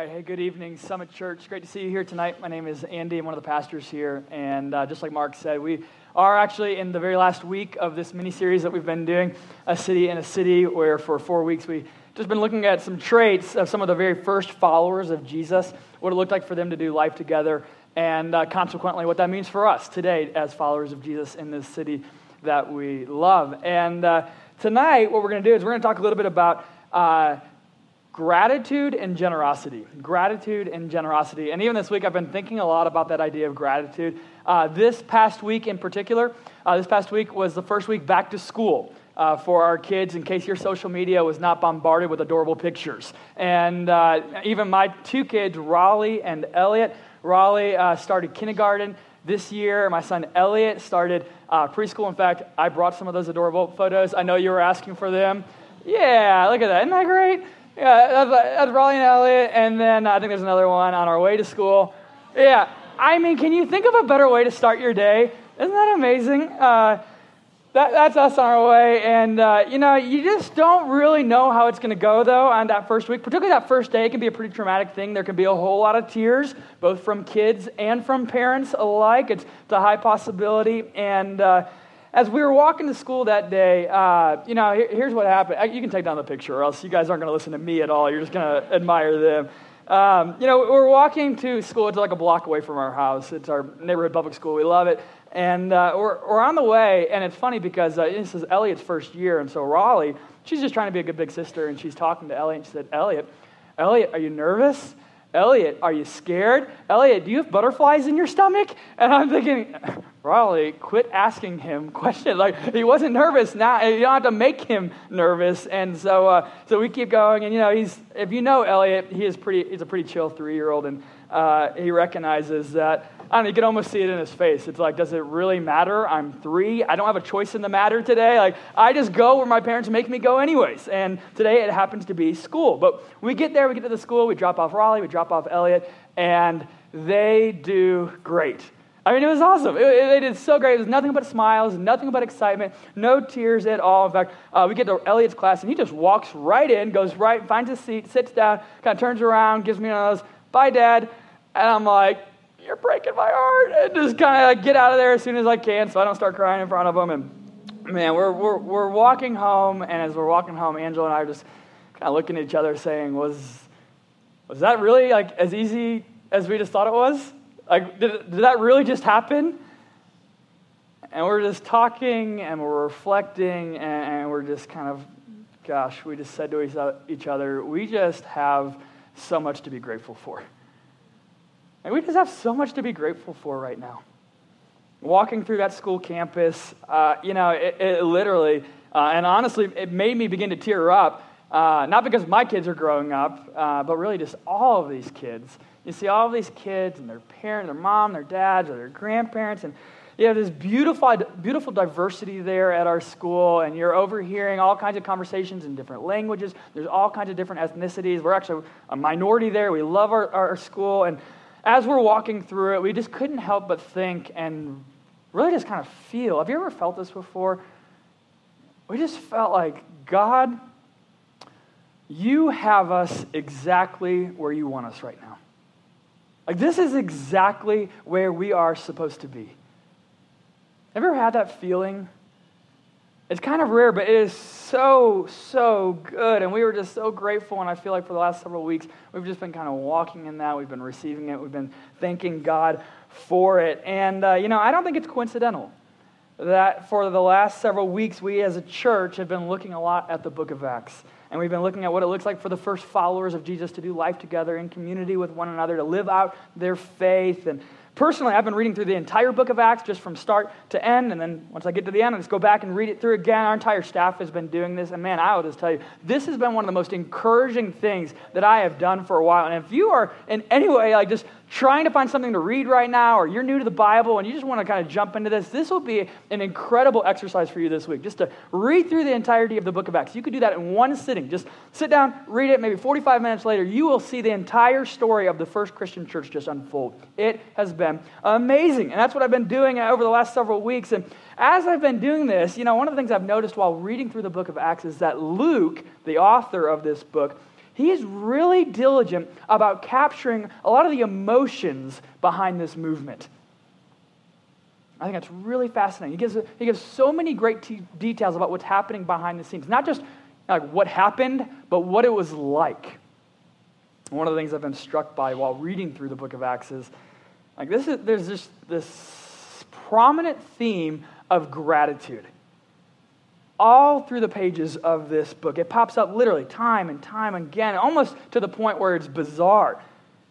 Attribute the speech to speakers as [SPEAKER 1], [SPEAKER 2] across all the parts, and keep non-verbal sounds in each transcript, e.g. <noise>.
[SPEAKER 1] right. Hey, good evening, Summit Church. Great to see you here tonight. My name is Andy. I'm one of the pastors here. And uh, just like Mark said, we are actually in the very last week of this mini series that we've been doing, A City in a City, where for four weeks we just been looking at some traits of some of the very first followers of Jesus, what it looked like for them to do life together, and uh, consequently what that means for us today as followers of Jesus in this city that we love. And uh, tonight, what we're going to do is we're going to talk a little bit about uh, gratitude and generosity. Gratitude and generosity. And even this week, I've been thinking a lot about that idea of gratitude. Uh, this past week, in particular, uh, this past week was the first week back to school. Uh, for our kids, in case your social media was not bombarded with adorable pictures. And uh, even my two kids, Raleigh and Elliot, Raleigh uh, started kindergarten this year. My son Elliot started uh, preschool. In fact, I brought some of those adorable photos. I know you were asking for them. Yeah, look at that. Isn't that great? Yeah, that's, that's Raleigh and Elliot. And then I think there's another one on our way to school. Yeah, I mean, can you think of a better way to start your day? Isn't that amazing? Uh, that, that's us on our way. And, uh, you know, you just don't really know how it's going to go, though, on that first week. Particularly that first day, it can be a pretty traumatic thing. There can be a whole lot of tears, both from kids and from parents alike. It's, it's a high possibility. And uh, as we were walking to school that day, uh, you know, here, here's what happened. You can take down the picture, or else you guys aren't going to listen to me at all. You're just going to admire them. Um, you know, we're walking to school. It's like a block away from our house. It's our neighborhood public school. We love it. And uh, we're, we're on the way, and it's funny because uh, this is Elliot's first year, and so Raleigh, she's just trying to be a good big sister, and she's talking to Elliot, and she said, Elliot, Elliot, are you nervous? Elliot, are you scared? Elliot, do you have butterflies in your stomach? And I'm thinking, Raleigh, quit asking him questions. Like, he wasn't nervous. Now, you don't have to make him nervous. And so, uh, so we keep going. And, you know, he's, if you know Elliot, he is pretty, he's a pretty chill three year old. And uh, he recognizes that I don't know, you can almost see it in his face. It's like, does it really matter? I'm three. I don't have a choice in the matter today. Like, I just go where my parents make me go, anyways. And today it happens to be school. But we get there, we get to the school, we drop off Raleigh, we drop off Elliot, and they do great. I mean, it was awesome. It, it, they did so great. It was nothing but smiles, nothing but excitement, no tears at all. In fact, uh, we get to Elliot's class, and he just walks right in, goes right, finds a seat, sits down, kind of turns around, gives me one of those, bye, Dad. And I'm like, you're breaking my heart. And just kind of like get out of there as soon as I can so I don't start crying in front of them. And man, we're, we're, we're walking home. And as we're walking home, Angela and I are just kind of looking at each other saying, was, was that really like as easy as we just thought it was? Like, did, did that really just happen? And we're just talking and we're reflecting and, and we're just kind of, gosh, we just said to each other, we just have so much to be grateful for. And we just have so much to be grateful for right now. Walking through that school campus, uh, you know, it, it literally, uh, and honestly, it made me begin to tear up. Uh, not because my kids are growing up, uh, but really just all of these kids. You see all of these kids and their parents, their mom, their dads, or their grandparents, and you have this beautiful, beautiful diversity there at our school, and you're overhearing all kinds of conversations in different languages. There's all kinds of different ethnicities. We're actually a minority there. We love our, our school, and as we're walking through it, we just couldn't help but think and really just kind of feel. Have you ever felt this before? We just felt like, God, you have us exactly where you want us right now. Like, this is exactly where we are supposed to be. Have you ever had that feeling? It's kind of rare, but it is so, so good. And we were just so grateful. And I feel like for the last several weeks, we've just been kind of walking in that. We've been receiving it. We've been thanking God for it. And, uh, you know, I don't think it's coincidental that for the last several weeks, we as a church have been looking a lot at the book of Acts. And we've been looking at what it looks like for the first followers of Jesus to do life together in community with one another, to live out their faith and Personally, I've been reading through the entire book of Acts just from start to end, and then once I get to the end, I just go back and read it through again. Our entire staff has been doing this, and man, I will just tell you, this has been one of the most encouraging things that I have done for a while. And if you are in any way like just trying to find something to read right now, or you're new to the Bible and you just want to kind of jump into this, this will be an incredible exercise for you this week. Just to read through the entirety of the book of Acts. You could do that in one sitting. Just sit down, read it, maybe 45 minutes later, you will see the entire story of the first Christian church just unfold. It has been amazing. And that's what I've been doing over the last several weeks. And as I've been doing this, you know, one of the things I've noticed while reading through the book of Acts is that Luke, the author of this book, he is really diligent about capturing a lot of the emotions behind this movement. I think that's really fascinating. He gives, he gives so many great details about what's happening behind the scenes. Not just like what happened, but what it was like. one of the things I've been struck by while reading through the book of Acts is like this is, there's just this prominent theme of gratitude. All through the pages of this book. It pops up literally time and time again, almost to the point where it's bizarre.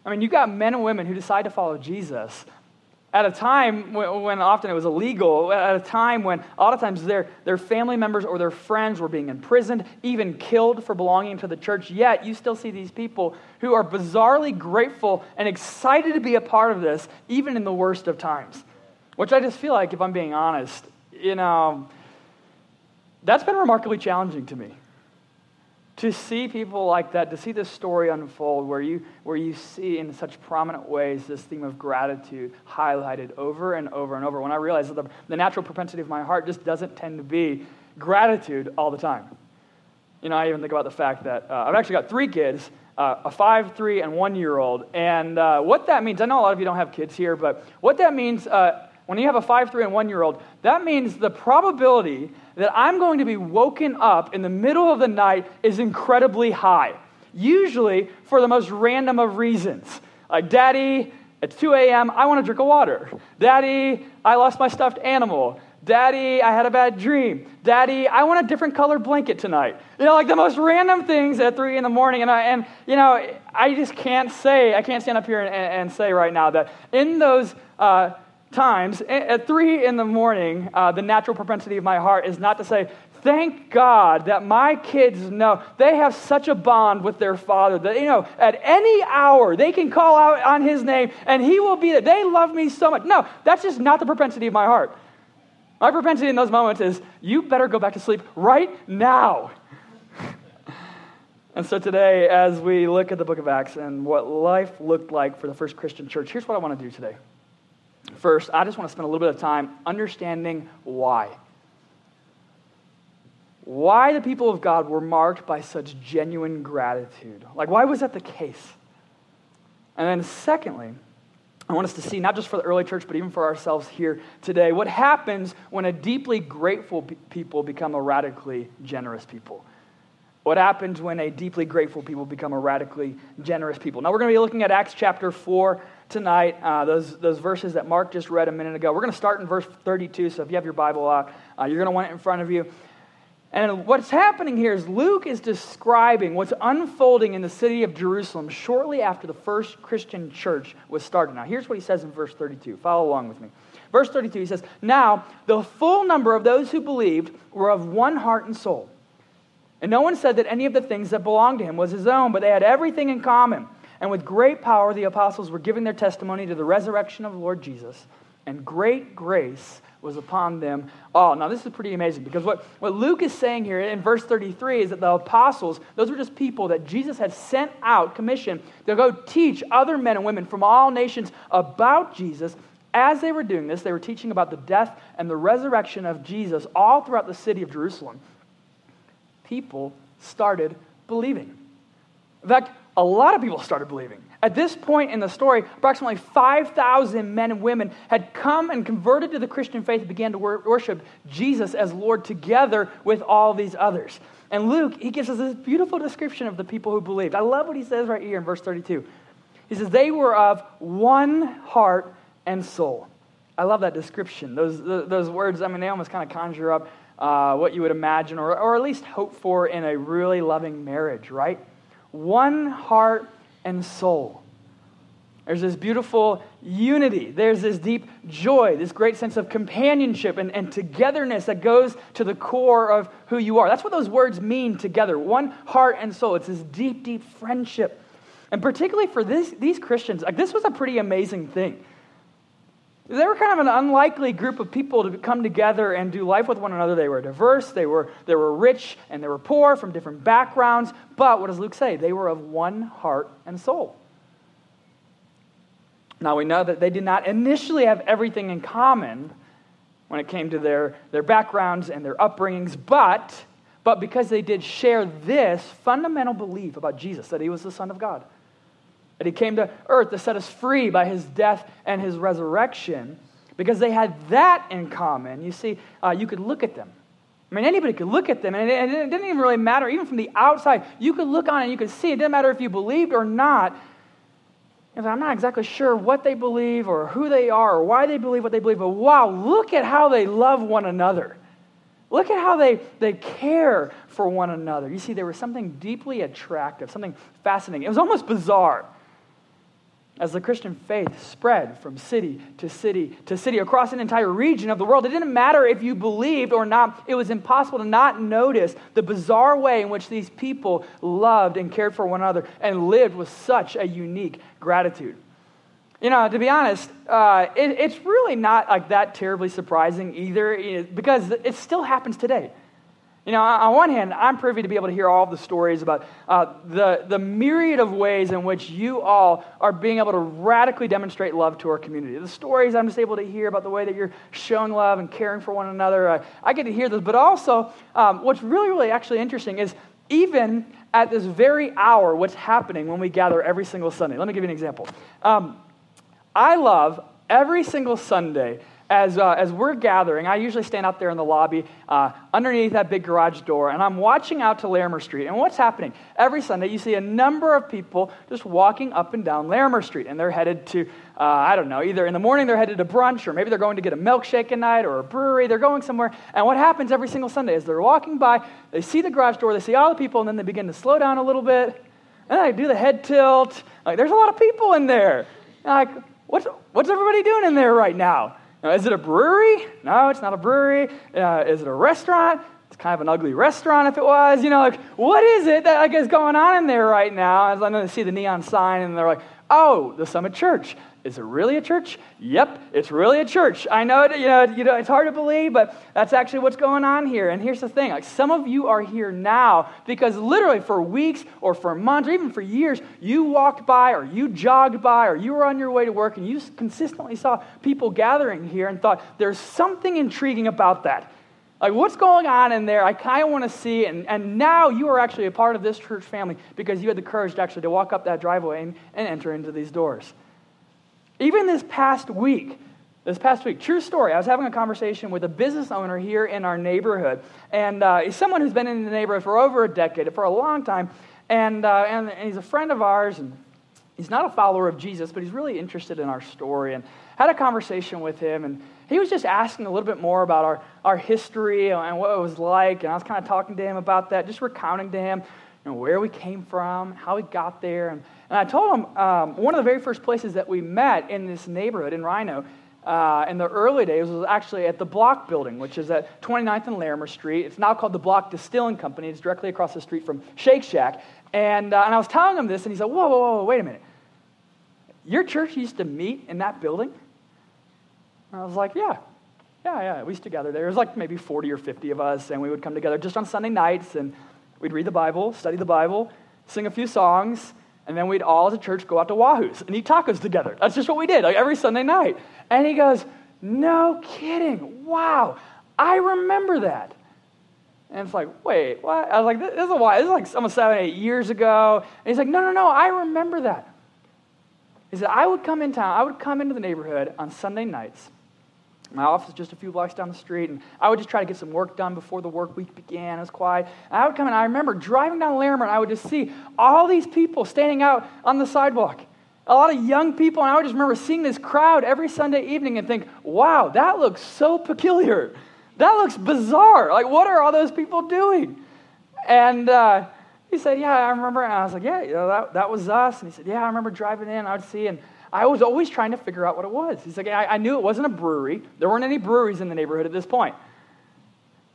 [SPEAKER 1] I mean, you've got men and women who decide to follow Jesus at a time when, when, often it was illegal, at a time when a lot of times their, their family members or their friends were being imprisoned, even killed for belonging to the church, yet you still see these people who are bizarrely grateful and excited to be a part of this, even in the worst of times. Which I just feel like, if I'm being honest, you know, that's been remarkably challenging to me to see people like that, to see this story unfold where you, where you see in such prominent ways this theme of gratitude highlighted over and over and over, when I realize that the, the natural propensity of my heart just doesn't tend to be gratitude all the time. You know, I even think about the fact that uh, I've actually got three kids. Uh, a five, three, and one year old. And uh, what that means, I know a lot of you don't have kids here, but what that means uh, when you have a five, three, and one year old, that means the probability that I'm going to be woken up in the middle of the night is incredibly high. Usually for the most random of reasons. Like, Daddy, it's 2 a.m., I want to drink a water. Daddy, I lost my stuffed animal. Daddy, I had a bad dream. Daddy, I want a different color blanket tonight. You know, like the most random things at three in the morning. And, I, and you know, I just can't say, I can't stand up here and, and say right now that in those uh, times at three in the morning, uh, the natural propensity of my heart is not to say, Thank God that my kids know they have such a bond with their father that, you know, at any hour they can call out on his name and he will be there. They love me so much. No, that's just not the propensity of my heart. My propensity in those moments is, you better go back to sleep right now. <laughs> and so today, as we look at the book of Acts and what life looked like for the first Christian church, here's what I want to do today. First, I just want to spend a little bit of time understanding why. Why the people of God were marked by such genuine gratitude. Like, why was that the case? And then, secondly, I want us to see, not just for the early church, but even for ourselves here today, what happens when a deeply grateful people become a radically generous people. What happens when a deeply grateful people become a radically generous people? Now, we're going to be looking at Acts chapter 4 tonight, uh, those, those verses that Mark just read a minute ago. We're going to start in verse 32, so if you have your Bible out, uh, you're going to want it in front of you. And what's happening here is Luke is describing what's unfolding in the city of Jerusalem shortly after the first Christian church was started. Now, here's what he says in verse 32. Follow along with me. Verse 32, he says, Now the full number of those who believed were of one heart and soul. And no one said that any of the things that belonged to him was his own, but they had everything in common. And with great power, the apostles were giving their testimony to the resurrection of the Lord Jesus, and great grace was upon them all. Now, this is pretty amazing because what, what Luke is saying here in verse 33 is that the apostles, those were just people that Jesus had sent out, commissioned, to go teach other men and women from all nations about Jesus. As they were doing this, they were teaching about the death and the resurrection of Jesus all throughout the city of Jerusalem. People started believing. In fact, a lot of people started believing. At this point in the story, approximately 5,000 men and women had come and converted to the Christian faith and began to worship Jesus as Lord together with all these others. And Luke, he gives us this beautiful description of the people who believed. I love what he says right here in verse 32. He says, They were of one heart and soul. I love that description. Those, those words, I mean, they almost kind of conjure up uh, what you would imagine or, or at least hope for in a really loving marriage, right? one heart and soul. There's this beautiful unity. There's this deep joy, this great sense of companionship and, and togetherness that goes to the core of who you are. That's what those words mean together one heart and soul. It's this deep, deep friendship. And particularly for this, these Christians, like, this was a pretty amazing thing. They were kind of an unlikely group of people to come together and do life with one another. They were diverse, they were, they were rich, and they were poor from different backgrounds. But what does Luke say? They were of one heart and soul. Now we know that they did not initially have everything in common when it came to their, their backgrounds and their upbringings, but but because they did share this fundamental belief about Jesus, that he was the Son of God, that he came to earth to set us free by his death and his resurrection, because they had that in common, you see, uh, you could look at them. I mean, anybody could look at them, and it, it didn't even really matter, even from the outside. You could look on it and you could see. It didn't matter if you believed or not. I'm not exactly sure what they believe or who they are or why they believe what they believe, but wow, look at how they love one another. Look at how they, they care for one another. You see, there was something deeply attractive, something fascinating. It was almost bizarre. As the Christian faith spread from city to city to city across an entire region of the world, it didn't matter if you believed or not. It was impossible to not notice the bizarre way in which these people loved and cared for one another and lived with such a unique gratitude. You know, to be honest, uh, it, it's really not like that terribly surprising either, because it still happens today. You know, on one hand, I'm privy to be able to hear all the stories about uh, the, the myriad of ways in which you all are being able to radically demonstrate love to our community. The stories I'm just able to hear about the way that you're showing love and caring for one another, uh, I get to hear this. But also, um, what's really, really actually interesting is even at this very hour, what's happening when we gather every single Sunday. Let me give you an example. Um, I love every single Sunday as, uh, as we're gathering, I usually stand out there in the lobby uh, underneath that big garage door, and I'm watching out to Larimer Street. And what's happening? Every Sunday, you see a number of people just walking up and down Larimer Street, and they're headed to, uh, I don't know, either in the morning they're headed to brunch, or maybe they're going to get a milkshake at night, or a brewery. They're going somewhere. And what happens every single Sunday is they're walking by, they see the garage door, they see all the people, and then they begin to slow down a little bit, and they do the head tilt. Like, there's a lot of people in there. like, what's, what's everybody doing in there right now? Now? Is it a brewery? No, it's not a brewery. Uh, is it a restaurant? It's kind of an ugly restaurant if it was. You know, like, what is it that like, is going on in there right now? As I know they see the neon sign and they're like, oh, the Summit Church. Is it really a church? Yep, it's really a church. I know, you know, you know, it's hard to believe, but that's actually what's going on here. And here's the thing: like some of you are here now because literally for weeks or for months or even for years, you walked by or you jogged by or you were on your way to work and you consistently saw people gathering here and thought there's something intriguing about that. Like, what's going on in there? I kind of want to see. And, and now you are actually a part of this church family because you had the courage to actually to walk up that driveway and, and enter into these doors. Even this past week, this past week, true story, I was having a conversation with a business owner here in our neighborhood. And uh, he's someone who's been in the neighborhood for over a decade, for a long time. And, uh, and, and he's a friend of ours. And he's not a follower of Jesus, but he's really interested in our story. And had a conversation with him. And he was just asking a little bit more about our, our history and what it was like. And I was kind of talking to him about that, just recounting to him you know, where we came from, how we got there. And, and I told him um, one of the very first places that we met in this neighborhood in RiNo uh, in the early days was actually at the Block Building, which is at 29th and Larimer Street. It's now called the Block Distilling Company. It's directly across the street from Shake Shack. And, uh, and I was telling him this, and he said, whoa, whoa, whoa, wait a minute. Your church used to meet in that building? And I was like, yeah. Yeah, yeah, we used to gather there. It was like maybe 40 or 50 of us, and we would come together just on Sunday nights, and we'd read the Bible, study the Bible, sing a few songs, and then we'd all as a church go out to Wahoo's and eat tacos together. That's just what we did, like every Sunday night. And he goes, No kidding. Wow. I remember that. And it's like, wait, what? I was like, this is a while. This is like almost seven, eight years ago. And he's like, no, no, no, I remember that. He said, I would come in town, I would come into the neighborhood on Sunday nights my office is just a few blocks down the street, and I would just try to get some work done before the work week began. It was quiet. And I would come in, I remember driving down Larimer, and I would just see all these people standing out on the sidewalk. A lot of young people, and I would just remember seeing this crowd every Sunday evening and think, wow, that looks so peculiar. That looks bizarre. Like, what are all those people doing? And uh, he said, yeah, I remember. And I was like, yeah, you know, that, that was us. And he said, yeah, I remember driving in. I would see, and I was always trying to figure out what it was. He's like, I, I knew it wasn't a brewery. There weren't any breweries in the neighborhood at this point.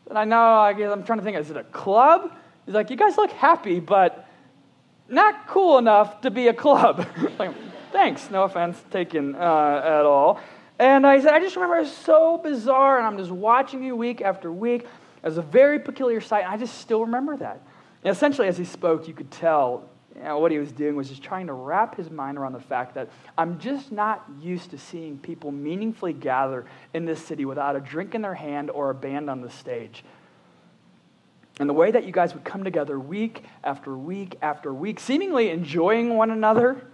[SPEAKER 1] And I know, I guess I'm trying to think, is it a club? He's like, you guys look happy, but not cool enough to be a club. <laughs> like, thanks, no offense taken uh, at all. And I said, I just remember it was so bizarre, and I'm just watching you week after week. It was a very peculiar sight, and I just still remember that. And essentially, as he spoke, you could tell you know, what he was doing was just trying to wrap his mind around the fact that I'm just not used to seeing people meaningfully gather in this city without a drink in their hand or a band on the stage. And the way that you guys would come together week after week after week, seemingly enjoying one another,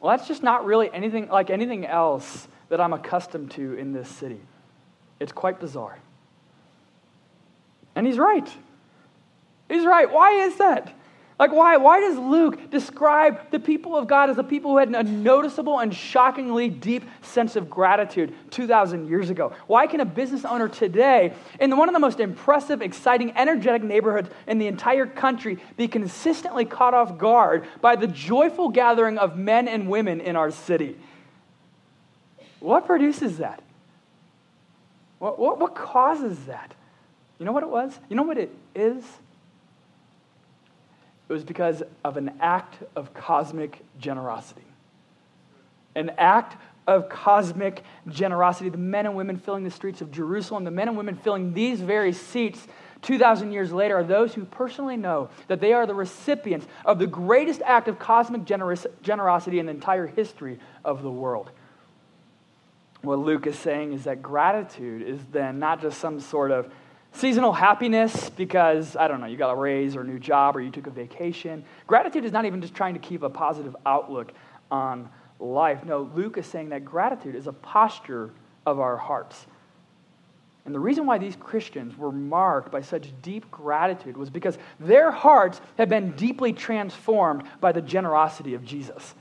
[SPEAKER 1] well, that's just not really anything like anything else that I'm accustomed to in this city. It's quite bizarre. And he's right. He's right. Why is that? Like, why? Why does Luke describe the people of God as a people who had a noticeable and shockingly deep sense of gratitude 2,000 years ago? Why can a business owner today, in one of the most impressive, exciting, energetic neighborhoods in the entire country, be consistently caught off guard by the joyful gathering of men and women in our city? What produces that? What, what, what causes that? You know what it was? You know what it is? It was because of an act of cosmic generosity. An act of cosmic generosity. The men and women filling the streets of Jerusalem, the men and women filling these very seats 2,000 years later are those who personally know that they are the recipients of the greatest act of cosmic generos- generosity in the entire history of the world. What Luke is saying is that gratitude is then not just some sort of Seasonal happiness because, I don't know, you got a raise or a new job or you took a vacation. Gratitude is not even just trying to keep a positive outlook on life. No, Luke is saying that gratitude is a posture of our hearts. And the reason why these Christians were marked by such deep gratitude was because their hearts had been deeply transformed by the generosity of Jesus.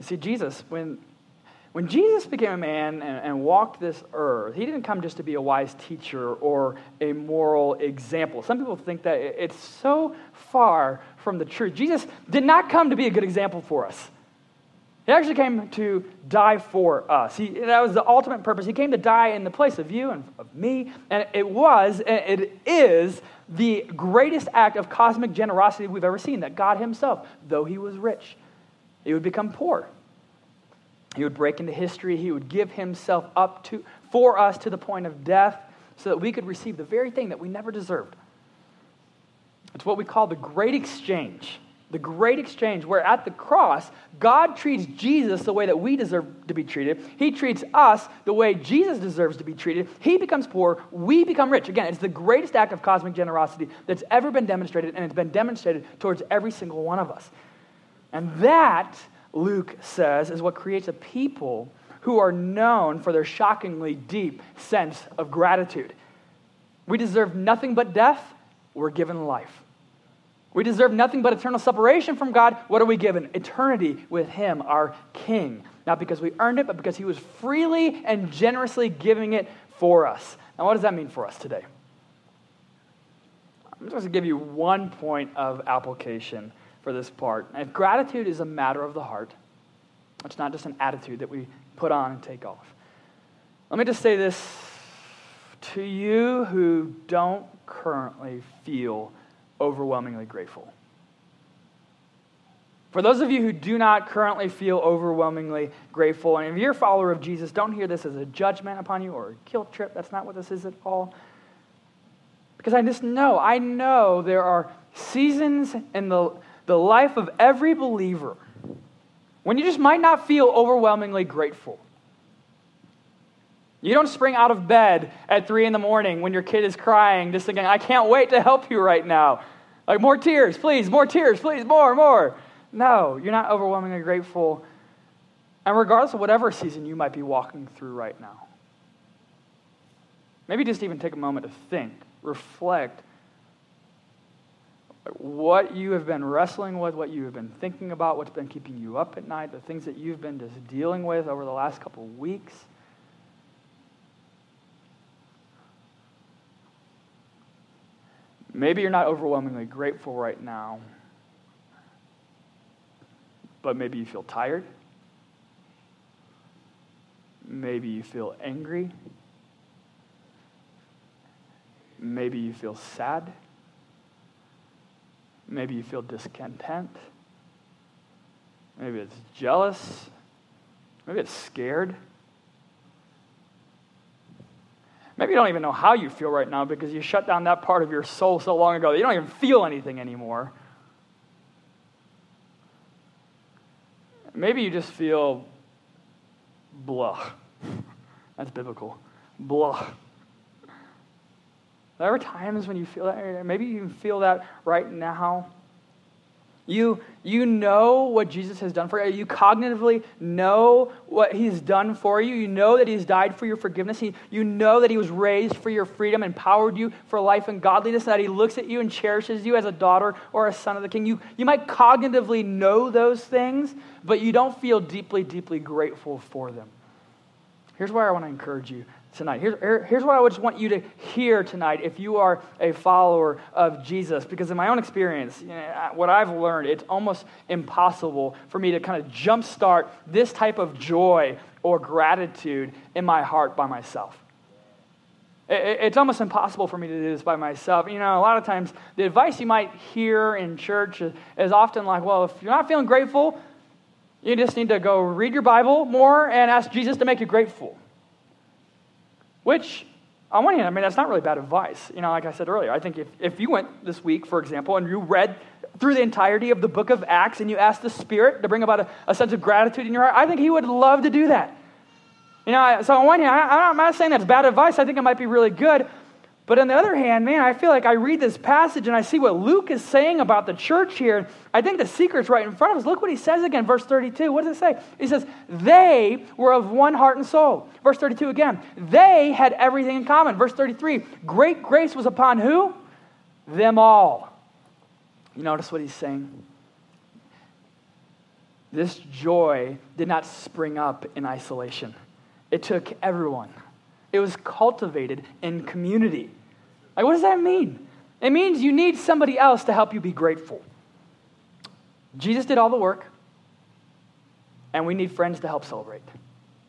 [SPEAKER 1] You see, Jesus, when when Jesus became a man and, and, walked this earth, he didn't come just to be a wise teacher or a moral example. Some people think that it's so far from the truth. Jesus did not come to be a good example for us. He actually came to die for us. He, that was the ultimate purpose. He came to die in the place of you and of me. And it was, and it is, the greatest act of cosmic generosity we've ever seen that God Himself, though He was rich, He would become poor he would break into history. He would give himself up to, for us to the point of death so that we could receive the very thing that we never deserved. It's what we call the great exchange. The great exchange, where at the cross, God treats Jesus the way that we deserve to be treated. He treats us the way Jesus deserves to be treated. He becomes poor, we become rich. Again, it's the greatest act of cosmic generosity that's ever been demonstrated, and it's been demonstrated towards every single one of us. And that Luke says, is what creates a people who are known for their shockingly deep sense of gratitude. We deserve nothing but death, we're given life. We deserve nothing but eternal separation from God. What are we given? Eternity with Him, our King. Not because we earned it, but because He was freely and generously giving it for us. Now, what does that mean for us today? I'm just going to give you one point of application for this part. If gratitude is a matter of the heart, it's not just an attitude that we put on and take off. Let me just say this to you who don't currently feel overwhelmingly grateful. For those of you who do not currently feel overwhelmingly grateful, and if you're a follower of Jesus, don't hear this as a judgment upon you or a guilt trip. That's not what this is at all. Because I just know, I know there are seasons in the the life of every believer when you just might not feel overwhelmingly grateful. You don't spring out of bed at three in the morning when your kid is crying, just thinking, I can't wait to help you right now. Like, more tears, please, more tears, please, more, more. No, you're not overwhelmingly grateful. And regardless of whatever season you might be walking through right now, maybe just even take a moment to think, reflect what you have been wrestling with, what you have been thinking about, what's been keeping you up at night, the things that you've been just dealing with over the last couple of weeks. Maybe you're not overwhelmingly grateful right now, but maybe you feel tired. Maybe you feel angry. Maybe you feel sad. Maybe you feel discontent. Maybe it's jealous. Maybe it's scared. Maybe you don't even know how you feel right now because you shut down that part of your soul so long ago that you don't even feel anything anymore. Maybe you just feel blah. <laughs> That's biblical. Blah. There ever times when you feel that? Maybe you feel that right now. You, you know what Jesus has done for you. You cognitively know what he's done for you. You know that he's died for your forgiveness. He, you know that he was raised for your freedom, empowered you for life and godliness, and that he looks at you and cherishes you as a daughter or a son of the king. You, you might cognitively know those things, but you don't feel deeply, deeply grateful for them. Here's why I want to encourage you tonight. Here, here's what I would just want you to hear tonight if you are a follower of Jesus. Because in my own experience, you know, what I've learned, it's almost impossible for me to kind of jumpstart this type of joy or gratitude in my heart by myself. It's almost impossible for me to do this by myself. You know, a lot of times the advice you might hear in church is often like, well, if you're not feeling grateful, you just need to go read your Bible more and ask Jesus to make you grateful. Which, on one hand, I mean, that's not really bad advice. You know, like I said earlier, I think if, if you went this week, for example, and you read through the entirety of the book of Acts and you asked the Spirit to bring about a, a sense of gratitude in your heart, I think He would love to do that. You know, so on one hand, I, I'm not saying that's bad advice. I think it might be really good. But on the other hand, man, I feel like I read this passage and I see what Luke is saying about the church here. I think the secret's right in front of us. Look what he says again, verse 32. What does it say? He says, They were of one heart and soul. Verse 32 again. They had everything in common. Verse 33. Great grace was upon who? Them all. You notice what he's saying? This joy did not spring up in isolation, it took everyone. It was cultivated in community. Like, what does that mean? It means you need somebody else to help you be grateful. Jesus did all the work, and we need friends to help celebrate.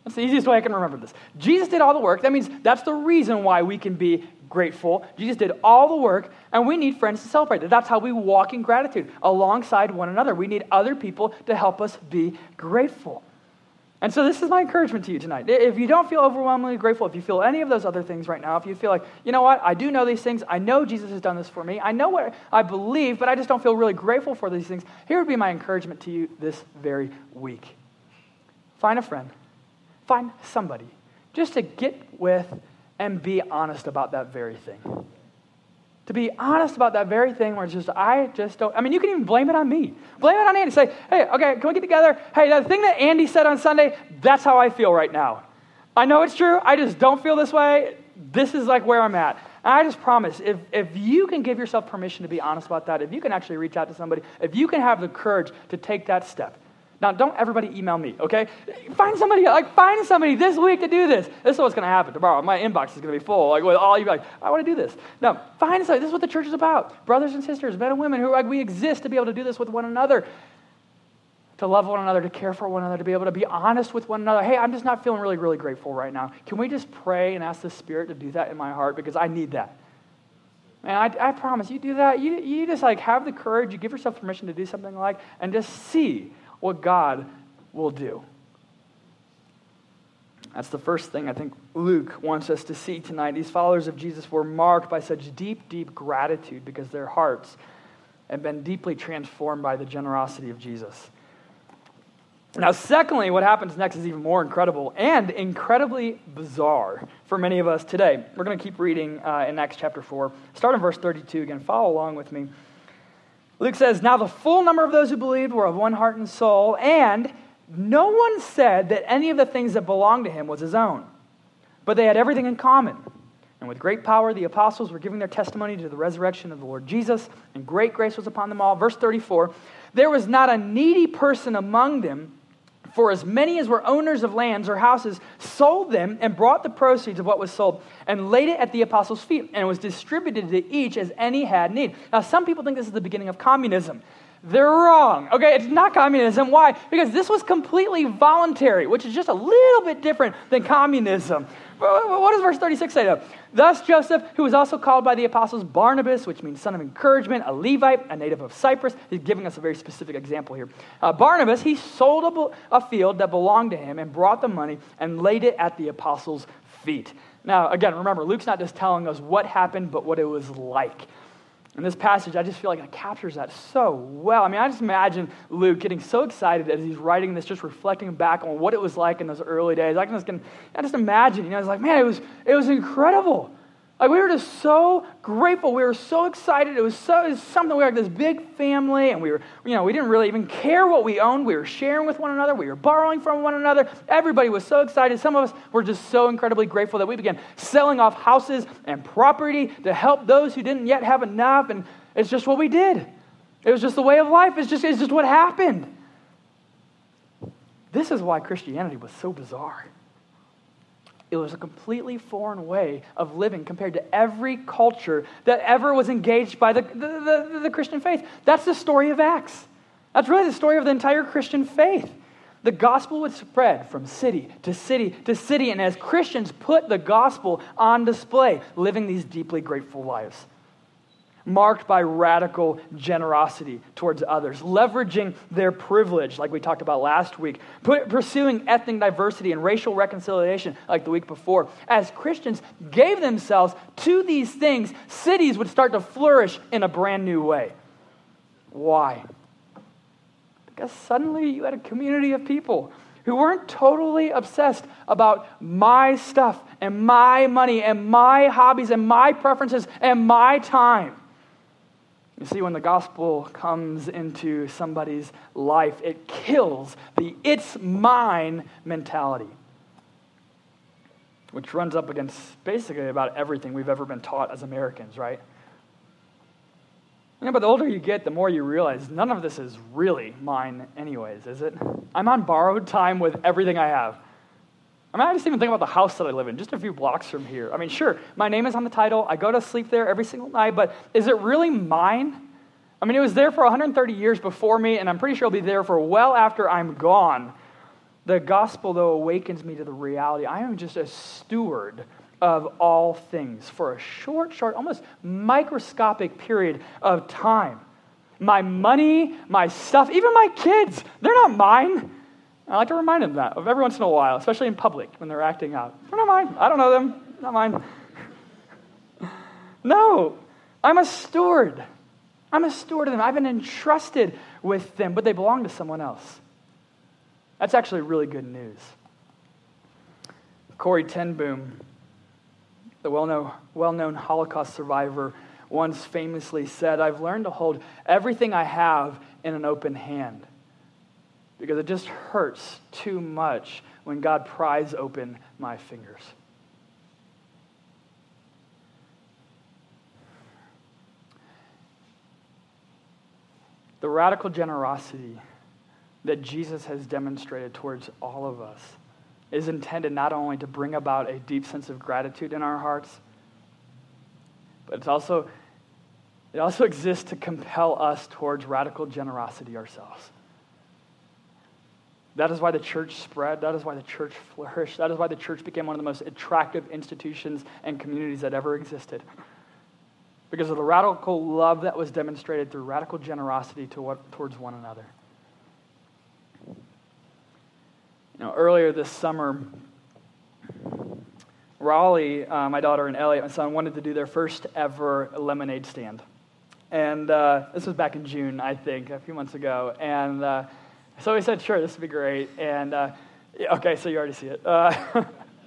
[SPEAKER 1] That's the easiest way I can remember this. Jesus did all the work. That means that's the reason why we can be grateful. Jesus did all the work, and we need friends to celebrate. That's how we walk in gratitude alongside one another. We need other people to help us be grateful. And so, this is my encouragement to you tonight. If you don't feel overwhelmingly grateful, if you feel any of those other things right now, if you feel like, you know what, I do know these things, I know Jesus has done this for me, I know what I believe, but I just don't feel really grateful for these things, here would be my encouragement to you this very week. Find a friend, find somebody just to get with and be honest about that very thing to be honest about that very thing where it's just, I just don't. I mean, you can even blame it on me. Blame it on Andy. Say, hey, okay, can we get together? Hey, that thing that Andy said on Sunday, that's how I feel right now. I know it's true. I just don't feel this way. This is like where I'm at. And I just promise, if, if you can give yourself permission to be honest about that, if you can actually reach out to somebody, if you can have the courage to take that step, now, don't everybody email me, okay? Find somebody, like, find somebody this week to do this. This is what's going to happen tomorrow. My inbox is going to be full, like, with all you, like, I want to do this. No, find somebody. This is what the church is about. Brothers and sisters, men and women who, like, we exist to be able to do this with one another, to love one another, to care for one another, to be able to be honest with one another. Hey, I'm just not feeling really, really grateful right now. Can we just pray and ask the Spirit to do that in my heart? Because I need that. And I, I promise you do that. You, you just like have the courage, you give yourself permission to do something like, and just see what God will do. That's the first thing I think Luke wants us to see tonight. These followers of Jesus were marked by such deep, deep gratitude because their hearts had been deeply transformed by the generosity of Jesus. Now, secondly, what happens next is even more incredible and incredibly bizarre for many of us today. We're going to keep reading uh, in Acts chapter 4. Start in verse 32 again. Follow along with me. Luke says, Now the full number of those who believed were of one heart and soul, and no one said that any of the things that belonged to him was his own, but they had everything in common. And with great power, the apostles were giving their testimony to the resurrection of the Lord Jesus, and great grace was upon them all. Verse 34 There was not a needy person among them for as many as were owners of lands or houses sold them and brought the proceeds of what was sold and laid it at the apostles' feet, and it was distributed to each as any had need. Now, some people think this is the beginning of communism. They're wrong. Okay, it's not communism. Why? Because this was completely voluntary, which is just a little bit different than communism. What does verse 36 say though? Thus Joseph, who was also called by the apostles Barnabas, which means son of encouragement, a Levite, a native of Cyprus. He's giving us a very specific example here. Uh, Barnabas, he sold a, a field that belonged to him and brought the money and laid it at the apostles' feet. Now, again, remember, Luke's not just telling us what happened, but what it was like. In this passage, I just feel like it captures that so well. I mean, I just imagine Luke getting so excited as he's writing this, just reflecting back on what it was like in those early days. I can just, I just imagine, you know, it's like, man, it was, it was incredible. Like we were just so grateful. We were so excited. It was so it was something. We were like this big family, and we were, you know, we didn't really even care what we owned. We were sharing with one another. We were borrowing from one another. Everybody was so excited. Some of us were just so incredibly grateful that we began selling off houses and property to help those who didn't yet have enough. And it's just what we did. It was just the way of life. It's just, it's just what happened. This is why Christianity was so bizarre. It was a completely foreign way of living compared to every culture that ever was engaged by the, the, the, the, Christian faith. That's the story of Acts. That's really the story of the entire Christian faith. The gospel would spread from city to city to city, and as Christians put the gospel on display, living these deeply grateful lives marked by radical generosity towards others, leveraging their privilege, like we talked about last week, pursuing ethnic diversity and racial reconciliation, like the week before. As Christians gave themselves to these things, cities would start to flourish in a brand new way. Why? Because suddenly you had a community of people who weren't totally obsessed about my stuff and my money and my hobbies and my preferences and my time you see, when the gospel comes into somebody's life, it kills the it's mine mentality, which runs up against basically about everything we've ever been taught as Americans, right? Yeah, but the older you get, the more you realize none of this is really mine, anyways, is it? I'm on borrowed time with everything I have. I mean, I just even think about the house that I live in, just a few blocks from here. I mean, sure, my name is on the title. I go to sleep there every single night, but is it really mine? I mean, it was there for 130 years before me, and I'm pretty sure it'll be there for well after I'm gone. The gospel, though, awakens me to the reality I am just a steward of all things for a short, short, almost microscopic period of time. My money, my stuff, even my kids, they're not mine. I like to remind them that of every once in a while, especially in public when they're acting out. They're not mine. I don't know them. Not mine. <laughs> No, I'm a steward. I'm a steward of them. I've been entrusted with them, but they belong to someone else. That's actually really good news. Corrie ten Boom, the well-known, well-known Holocaust survivor, once famously said, I've learned to hold everything I have in an open hand because it just hurts too much when God pries open my fingers. The radical generosity that Jesus has demonstrated towards all of us is intended not only to bring about a deep sense of gratitude in our hearts, but it's also, it also exists to compel us towards radical generosity ourselves. That is why the church spread. That is why the church flourished. That is why the church became one of the most attractive institutions and communities that ever existed. Because of the radical love that was demonstrated through radical generosity to what, towards one another. You know, earlier this summer, Raleigh, uh, my daughter, and Elliot, my son, wanted to do their first ever lemonade stand. And uh, this was back in June, I think, a few months ago. And uh, so we said, sure, this would be great. And uh, okay, so you already see it. Uh, <laughs>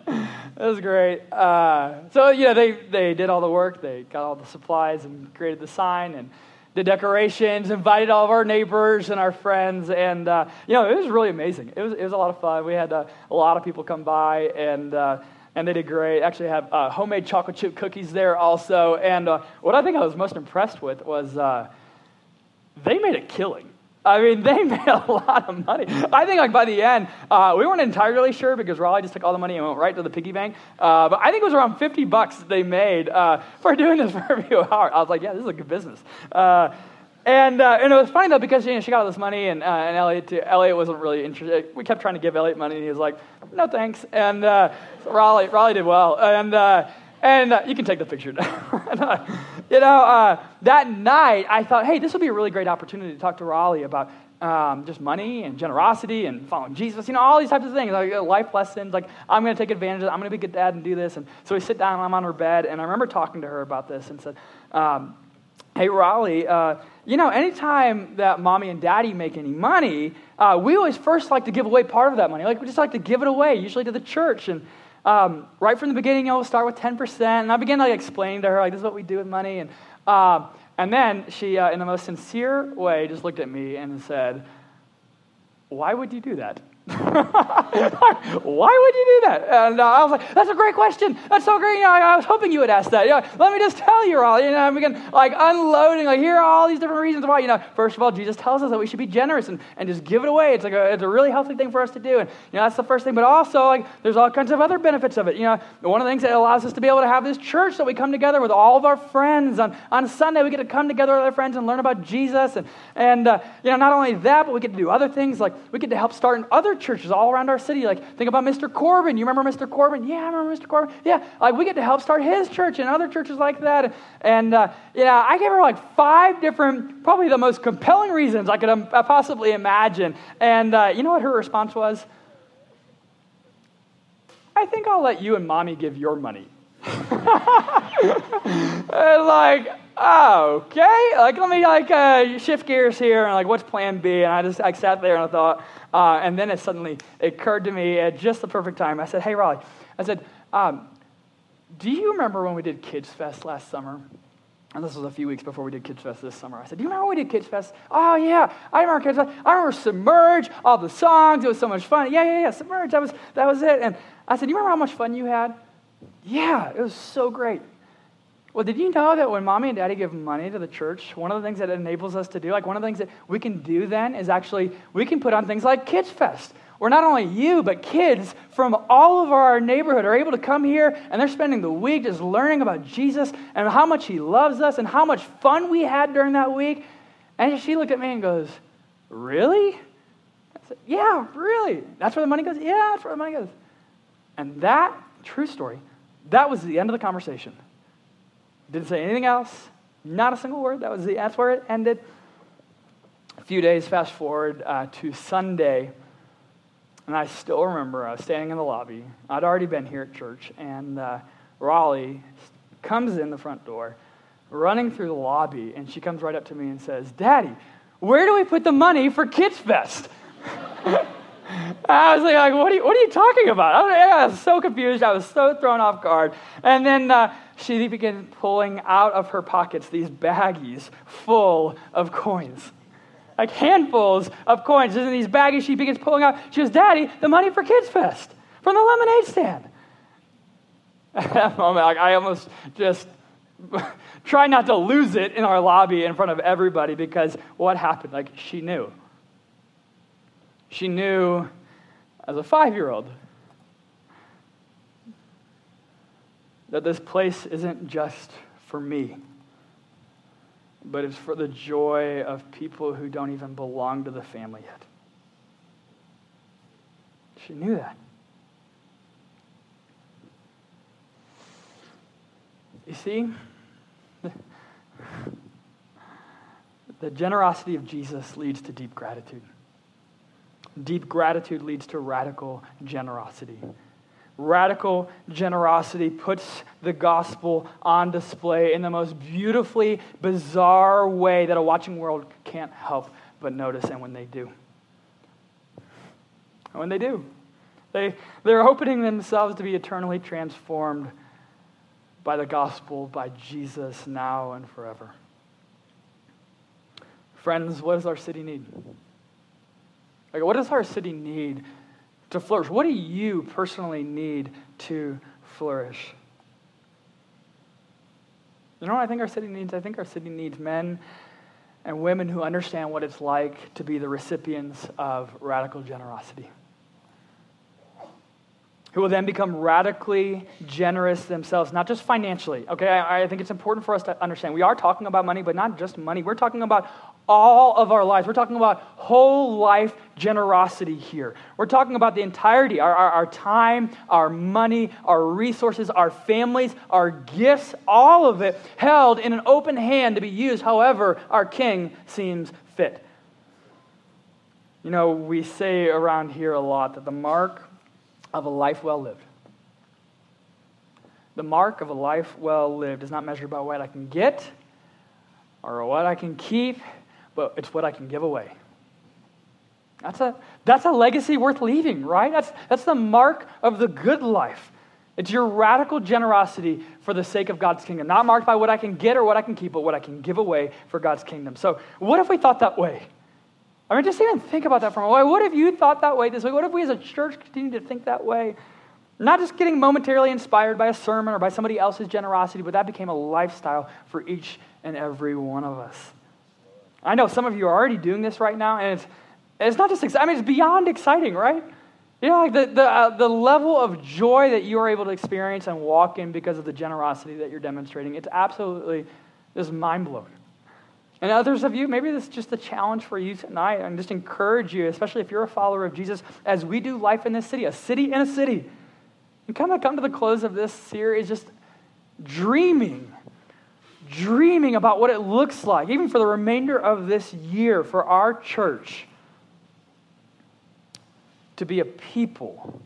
[SPEAKER 1] it was great. Uh, so, you know, they, they did all the work. They got all the supplies and created the sign and the decorations, invited all of our neighbors and our friends. And, uh, you know, it was really amazing. It was, it was a lot of fun. We had uh, a lot of people come by and, uh, and they did great. Actually, have uh, homemade chocolate chip cookies there also. And what I think I was most impressed with was they made a killing. I mean, they <laughs> made a lot of money. I think, like by the end, uh, we weren't entirely sure because Raleigh just took all the money and went right to the piggy bank. Uh, but I think it was around fifty bucks they made uh, for doing this <laughs> for a few hours. I was like, yeah, this is a good business. Uh, and, uh, and it was funny though because you know, she got all this money and, uh, and Elliot, too, Elliot wasn't really interested. We kept trying to give Elliot money and he was like, no thanks. And so Raleigh, Raleigh did well. And and uh, you can take the picture now. <laughs> you know, uh, that night I thought, hey, this would be a really great opportunity to talk to Raleigh about um, just money and generosity and following Jesus, you know, all these types of things, like uh, life lessons. Like, I'm going to take advantage of it. I'm going to be a good dad and do this. And so we sit down, I'm on her bed, and I remember talking to her about this and said, um, hey, Raleigh, uh, you know, anytime that mommy and daddy make any money, uh, we always first like to give away part of that money. Like, we just like to give it away, usually to the church. And um, right from the beginning, you know, we'll start with 10%. And I began like, explain to her, like, this is what we do with money. And, uh, and then she, uh, in the most sincere way, just looked at me and said, Why would you do that? <laughs> Why would you do that? And uh, I was like, that's a great question. That's so great. You know, I, I was hoping you would ask that. You know, let me just tell you all. You know, we can like unloading, like here are all these different reasons why. You know, first of all, Jesus tells us that we should be generous and, and just give it away. It's like a, it's a really healthy thing for us to do. And you know, that's the first thing. But also, like, there's all kinds of other benefits of it. You know, one of the things that allows us to be able to have this church that we come together with all of our friends on on Sunday. We get to come together with our friends and learn about Jesus. And and uh, you know, not only that, but we get to do other things. Like we get to help start in other churches all around our city. Like, think about Mr. Corbin. You remember Mr. Corbin? Yeah, I remember Mr. Corbin. Yeah, like we get to help start his church and other churches like that. And, uh, yeah, I gave her like five different, probably the most compelling reasons I could um, possibly imagine. And uh, you know what her response was? I think I'll let you and mommy give your money. <laughs> like, oh, okay. Like, let me like uh, shift gears here and like, what's Plan B? And I just I sat there and I thought, uh, and then it suddenly occurred to me at just the perfect time. I said, hey, Raleigh. I said, um, do you remember when we did Kids Fest last summer? And this was a few weeks before we did Kids Fest this summer. I said, Do you remember we did Kids Fest? Oh, yeah. I remember Kids Fest. I remember Submerge, all the songs. It was so much fun. Yeah, yeah, yeah. Submerge. That was, that was it. And I said, Do you remember how much fun you had? Yeah, it was so great. Well, did you know that when mommy and daddy give money to the church, one of the things that it enables us to do, like one of the things that we can do then is actually we can put on things like Kids Fest, where not only you, but kids from all of our neighborhood are able to come here and they're spending the week just learning about Jesus and how much he loves us and how much fun we had during that week. And she looked at me and goes, Really? I said, Yeah, really. That's where the money goes? Yeah, that's where the money goes. And that, true story, that was the end of the conversation. Didn't say anything else. Not a single word. That was the, that's where it ended. A few days fast forward uh, to Sunday, and I still remember I was standing in the lobby. I'd already been here at church, and uh, Raleigh comes in the front door, running through the lobby, and she comes right up to me and says, Daddy, where do we put the money for Kids Fest? <laughs> I was like, what are you, what are you talking about? I was, so confused. I was so thrown off guard. And then uh, she began pulling out of her pockets these baggies full of coins. Like handfuls of coins. And these baggies she begins pulling out. She goes, Daddy, the money for Kids Fest from the lemonade stand. <laughs> At that moment, like, I almost just <laughs> try not to lose it in our lobby in front of everybody because what happened? Like, she knew. She knew as a five year old that this place isn't just for me, but it's for the joy of people who don't even belong to the family yet. She knew that. You see, the generosity of Jesus leads to deep gratitude. Deep gratitude leads to radical generosity. Radical generosity puts the gospel on display in the most beautifully bizarre way that a watching world can't help but notice, and when they do. And when they do, they, they're opening themselves to be eternally transformed by the gospel, by Jesus now and forever. Friends, what does our city need? Like, what does our city need to flourish? What do you personally need to flourish? You know what I think our city needs? I think our city needs men and women who understand what it's like to be the recipients of radical generosity. Who will then become radically generous themselves, not just financially. Okay, I, I think it's important for us to understand. We are talking about money, but not just money. We're talking about all of our lives. We're talking about whole life generosity here. We're talking about the entirety our, our, our, time, our money, our resources, our families, our gifts, all of it held in an open hand to be used however our King seems fit. You know, we say around here a lot that the mark of a life well lived. The mark of a life well lived is not measured by what I can get or what I can keep but it's what I can give away. That's a, that's a legacy worth leaving, right? That's, that's the mark of the good life. It's your radical generosity for the sake of God's kingdom, not marked by what I can get or what I can keep, but what I can give away for God's kingdom. So, what if we thought that way? I mean, just even think about that for a moment. What if you thought that way this way? What if we as a church continue to think that way? Not just getting momentarily inspired by a sermon or by somebody else's generosity, but that became a lifestyle for each and every one of us. I know some of you are already doing this right now, and it's, it's not just exciting, I mean, it's beyond exciting, right? You know, like the, the, uh, the level of joy that you are able to experience and walk in because of the generosity that you're demonstrating, it's absolutely just mind blowing. And others of you, maybe this is just a challenge for you tonight. And just encourage you, especially if you're a follower of Jesus, as we do life in this city, a city in a city. And kind of come to the close of this series just dreaming, dreaming about what it looks like, even for the remainder of this year, for our church to be a people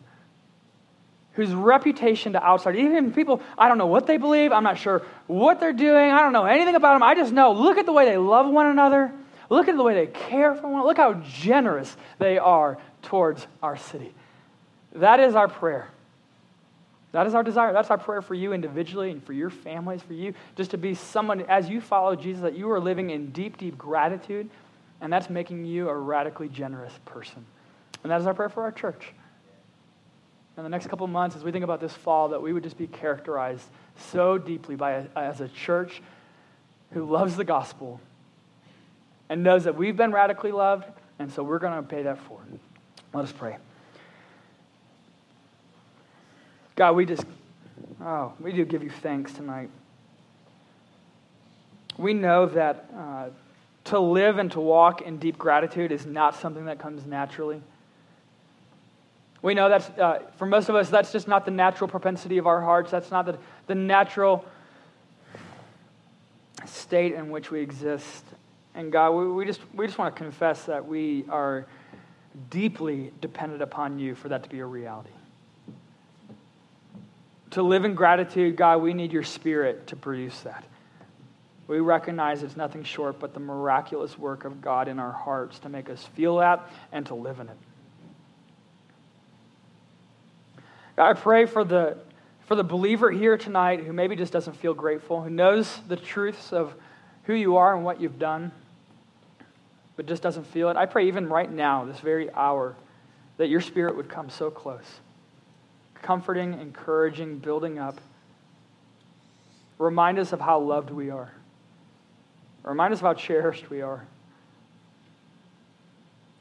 [SPEAKER 1] whose reputation to outsiders, even people, I don't know what they believe, I'm not sure what they're doing, I don't know anything about them. I just know, look at the way they love one another, look at the way they care for one another, look how generous they are towards our city. That is our prayer. That is our desire. That's our prayer for you individually and for your families, for you, just to be someone, as you follow Jesus, that you are living in deep, deep gratitude, and that's making you a radically generous person. And that is our prayer for our church. In the next couple months, as we think about this fall, that we would just be characterized so deeply by a, as a church who loves the gospel and knows that we've been radically loved, and so we're going to pay that forward. Let us pray. God, we just, oh, we do give you thanks tonight. We know that uh, to live and to walk in deep gratitude is not something that comes naturally. We know that's, uh, for most of us, that's just not the natural propensity of our hearts. That's not the, the natural state in which we exist. And God, we, we, just, we just want to confess that we are deeply dependent upon you for that to be a reality. To live in gratitude, God, we need your spirit to produce that. We recognize it's nothing short but the miraculous work of God in our hearts to make us feel that and to live in it. I pray for the, for the believer here tonight who maybe just doesn't feel grateful, who knows the truths of who you are and what you've done, but just doesn't feel it. I pray even right now, this very hour, that your spirit would come so close, comforting, encouraging, building up. Remind us of how loved we are. Remind us of how cherished we are.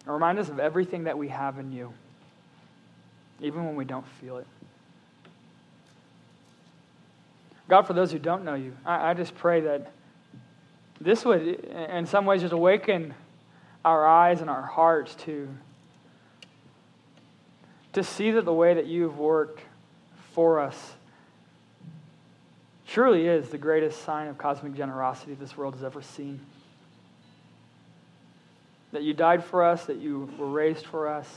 [SPEAKER 1] Remind us of everything that we have in you even when we don't feel it. God, for those who don't know you, I, I just pray that this would, in some ways, just awaken our eyes and our hearts to, to see that the way that you've worked for us truly is the greatest sign of cosmic generosity this world has ever seen. That you died for us, that you were raised for us,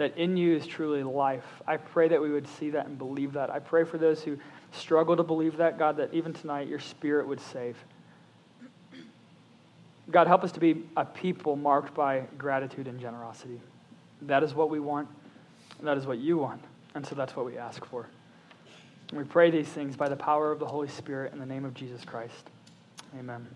[SPEAKER 1] that in you is truly life. I pray that we would see that and believe that. I pray for those who struggle to believe that, God, that even tonight your spirit would save. God, help us to be a people marked by gratitude and generosity. That is what we want. That is what you want. And so that's what we ask for. And we pray these things by the power of the Holy Spirit in the name of Jesus Christ. Amen.